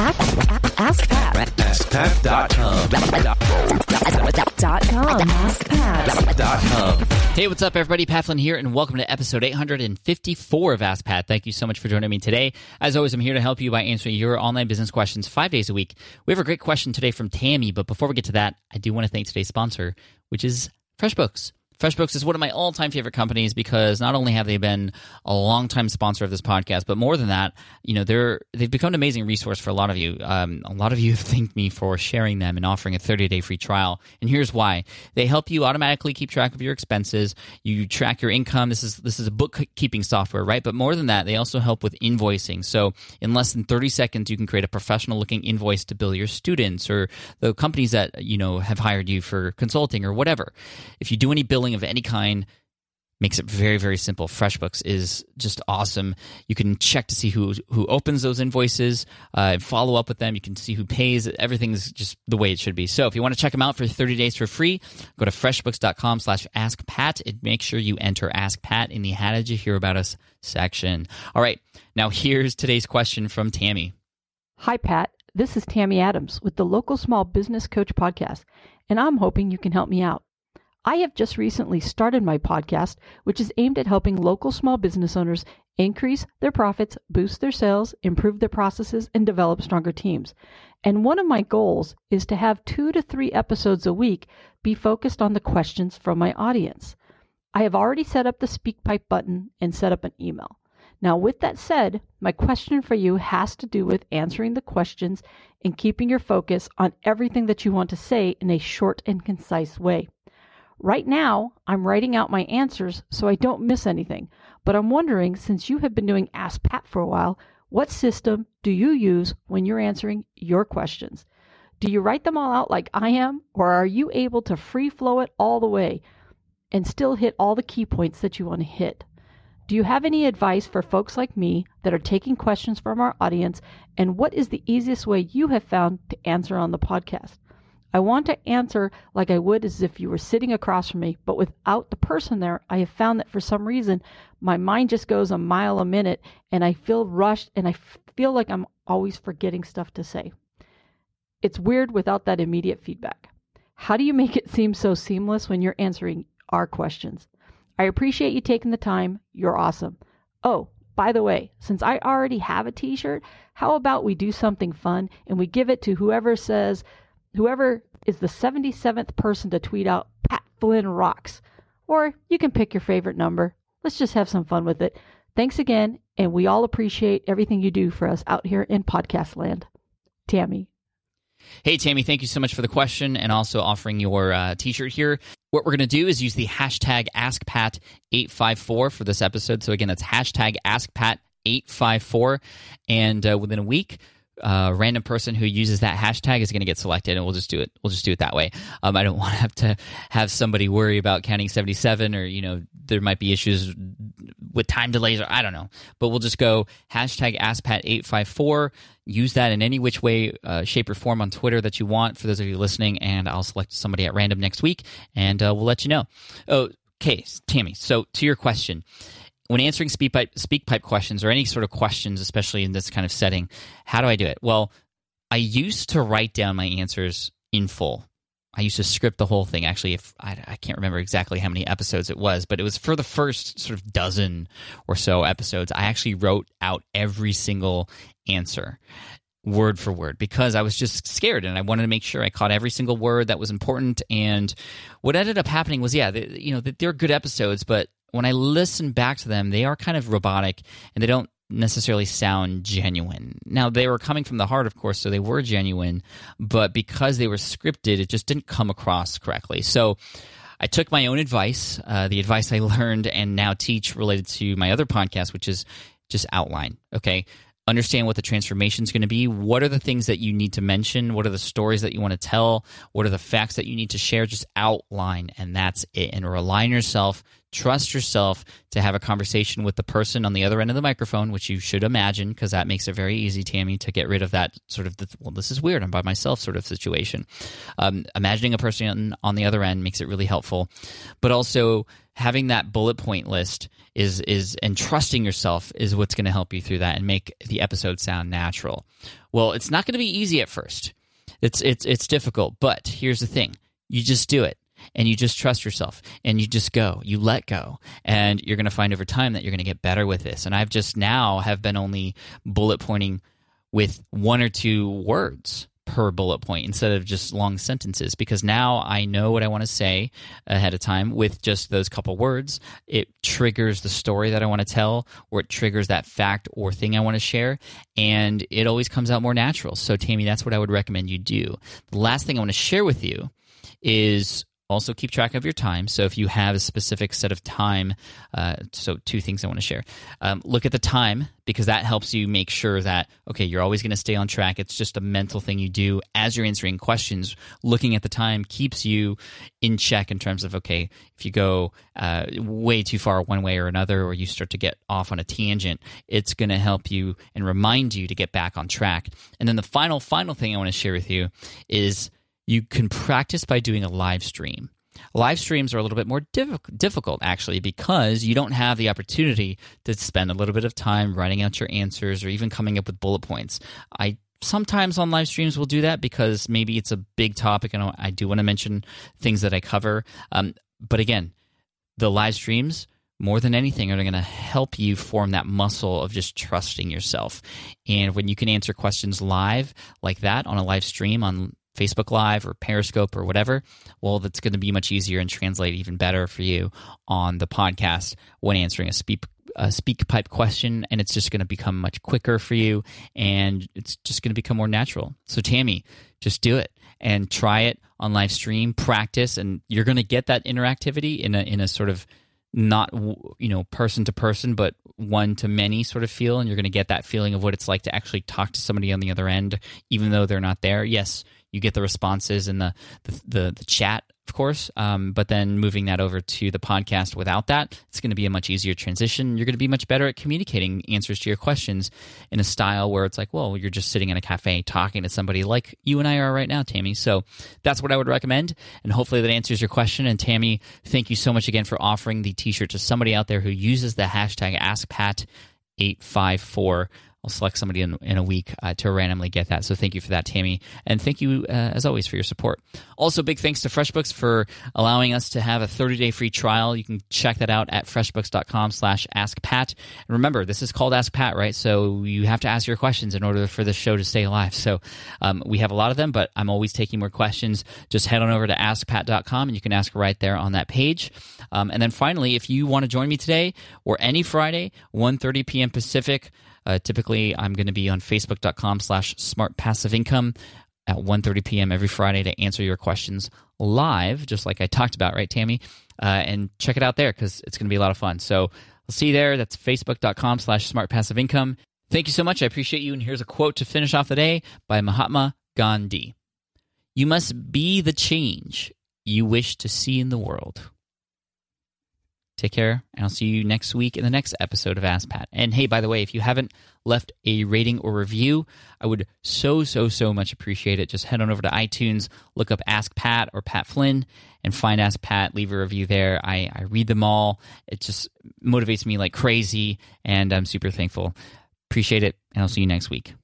Ask Pat. AskPat.com. Dot com. AskPat. Hey, what's up, everybody? Pat Flynn here, and welcome to episode 854 of Ask Pat. Thank you so much for joining me today. As always, I'm here to help you by answering your online business questions five days a week. We have a great question today from Tammy, but before we get to that, I do want to thank today's sponsor, which is FreshBooks. FreshBooks is one of my all-time favorite companies because not only have they been a long-time sponsor of this podcast, but more than that, you know, they're they've become an amazing resource for a lot of you. Um, a lot of you have thanked me for sharing them and offering a 30-day free trial. And here's why: they help you automatically keep track of your expenses. You track your income. This is this is a bookkeeping software, right? But more than that, they also help with invoicing. So in less than 30 seconds, you can create a professional-looking invoice to bill your students or the companies that you know have hired you for consulting or whatever. If you do any billing of any kind makes it very very simple. Freshbooks is just awesome. You can check to see who who opens those invoices uh, and follow up with them. You can see who pays. Everything's just the way it should be. So if you want to check them out for 30 days for free go to freshbooks.com slash ask pat and make sure you enter ask pat in the how did you hear about us section. All right. Now here's today's question from tammy. Hi, Pat. This is Tammy Adams with the Local Small Business Coach Podcast, and I'm hoping you can help me out. I have just recently started my podcast, which is aimed at helping local small business owners increase their profits, boost their sales, improve their processes, and develop stronger teams. And one of my goals is to have two to three episodes a week be focused on the questions from my audience. I have already set up the SpeakPipe button and set up an email. Now, with that said, my question for you has to do with answering the questions and keeping your focus on everything that you want to say in a short and concise way. Right now, I'm writing out my answers so I don't miss anything. But I'm wondering, since you have been doing Ask Pat for a while, what system do you use when you're answering your questions? Do you write them all out like I am, or are you able to free flow it all the way and still hit all the key points that you want to hit? Do you have any advice for folks like me that are taking questions from our audience? And what is the easiest way you have found to answer on the podcast? I want to answer like I would as if you were sitting across from me, but without the person there, I have found that for some reason my mind just goes a mile a minute and I feel rushed and I feel like I'm always forgetting stuff to say. It's weird without that immediate feedback. How do you make it seem so seamless when you're answering our questions? I appreciate you taking the time. You're awesome. Oh, by the way, since I already have a t shirt, how about we do something fun and we give it to whoever says, whoever is the 77th person to tweet out Pat Flynn rocks. Or you can pick your favorite number. Let's just have some fun with it. Thanks again, and we all appreciate everything you do for us out here in podcast land. Tammy. Hey, Tammy, thank you so much for the question and also offering your uh, t shirt here. What we're going to do is use the hashtag AskPat854 for this episode. So, again, that's hashtag AskPat854. And uh, within a week, a random person who uses that hashtag is going to get selected, and we'll just do it. We'll just do it that way. Um, I don't want to have to have somebody worry about counting seventy-seven, or you know, there might be issues with time delays, or I don't know. But we'll just go hashtag AskPat854. Use that in any which way, uh, shape, or form on Twitter that you want. For those of you listening, and I'll select somebody at random next week, and uh, we'll let you know. Oh, okay, Tammy. So to your question when answering SpeakPipe, SpeakPipe questions or any sort of questions, especially in this kind of setting, how do I do it? Well, I used to write down my answers in full. I used to script the whole thing. Actually, if I, I, can't remember exactly how many episodes it was, but it was for the first sort of dozen or so episodes. I actually wrote out every single answer word for word because I was just scared and I wanted to make sure I caught every single word that was important. And what ended up happening was, yeah, they, you know, they're good episodes, but when I listen back to them, they are kind of robotic and they don't necessarily sound genuine. Now, they were coming from the heart, of course, so they were genuine, but because they were scripted, it just didn't come across correctly. So I took my own advice, uh, the advice I learned and now teach related to my other podcast, which is just outline. Okay understand what the transformation is going to be. What are the things that you need to mention? What are the stories that you want to tell? What are the facts that you need to share? Just outline, and that's it. And rely on yourself trust yourself to have a conversation with the person on the other end of the microphone, which you should imagine because that makes it very easy, Tammy, to get rid of that sort of, the, well, this is weird, I'm by myself sort of situation. Um, imagining a person on, on the other end makes it really helpful. But also, having that bullet point list is is and trusting yourself is what's going to help you through that and make the episode sound natural. Well, it's not going to be easy at first. It's it's it's difficult, but here's the thing. You just do it and you just trust yourself and you just go you let go and you're going to find over time that you're going to get better with this and i've just now have been only bullet pointing with one or two words per bullet point instead of just long sentences because now I know what I want to say ahead of time with just those couple words. It triggers the story that I want to tell or it triggers that fact or thing I want to share and it always comes out more natural. So Tammy, that's what I would recommend you do. The last thing I want to share with you is also keep track of your time. So if you have a specific set of time, uh, so two things I want to share. Um, look at the time because that helps you make sure that okay, you're always going to stay on track. It's just a mental thing you do as you're answering questions. Looking at the time keeps you in check in terms of okay, if you go uh, way too far one way or another, or you start to get off on a tangent, it's going to help you and remind you to get back on track. And then the final final thing I want to share with you is you can practice by doing a live stream. Live streams are a little bit more diff- difficult, actually, because you don't have the opportunity to spend a little bit of time writing out your answers or even coming up with bullet points. I sometimes on live streams will do that because maybe it's a big topic and I do want to mention things that I cover. Um, but again, the live streams, more than anything, are going to help you form that muscle of just trusting yourself. And when you can answer questions live like that on a live stream on Facebook Live or Periscope or whatever, well, that's going to be much easier and translate even better for you on the podcast when answering a speak a SpeakPipe question, and it's just going to become much quicker for you, and it's just going to become more natural. So, Tammy, just do it and try it on live stream, practice, and you're going to get that interactivity in a in a sort of not you know person to person but one to many sort of feel and you're going to get that feeling of what it's like to actually talk to somebody on the other end even though they're not there yes you get the responses in the the, the, the chat of course. Um, but then moving that over to the podcast without that, it's going to be a much easier transition. You're going to be much better at communicating answers to your questions in a style where it's like, well, you're just sitting in a cafe talking to somebody like you and I are right now, Tammy. So that's what I would recommend. And hopefully that answers your question. And Tammy, thank you so much again for offering the t shirt to somebody out there who uses the hashtag AskPat854. I'll select somebody in, in a week uh, to randomly get that. So thank you for that, Tammy. And thank you, uh, as always, for your support. Also, big thanks to FreshBooks for allowing us to have a 30-day free trial. You can check that out at freshbooks.com slash askpat. And remember, this is called Ask Pat, right? So you have to ask your questions in order for the show to stay alive. So um, we have a lot of them, but I'm always taking more questions. Just head on over to askpat.com and you can ask right there on that page. Um, and then finally, if you want to join me today or any Friday, 1.30 p.m. Pacific, uh, typically, I'm going to be on facebook.com slash smart passive income at 1.30 p.m. every Friday to answer your questions live, just like I talked about, right, Tammy? Uh, and check it out there because it's going to be a lot of fun. So I'll see you there. That's facebook.com slash smart passive income. Thank you so much. I appreciate you. And here's a quote to finish off the day by Mahatma Gandhi. You must be the change you wish to see in the world. Take care, and I'll see you next week in the next episode of Ask Pat. And hey, by the way, if you haven't left a rating or review, I would so, so, so much appreciate it. Just head on over to iTunes, look up Ask Pat or Pat Flynn, and find Ask Pat. Leave a review there. I, I read them all. It just motivates me like crazy, and I'm super thankful. Appreciate it, and I'll see you next week.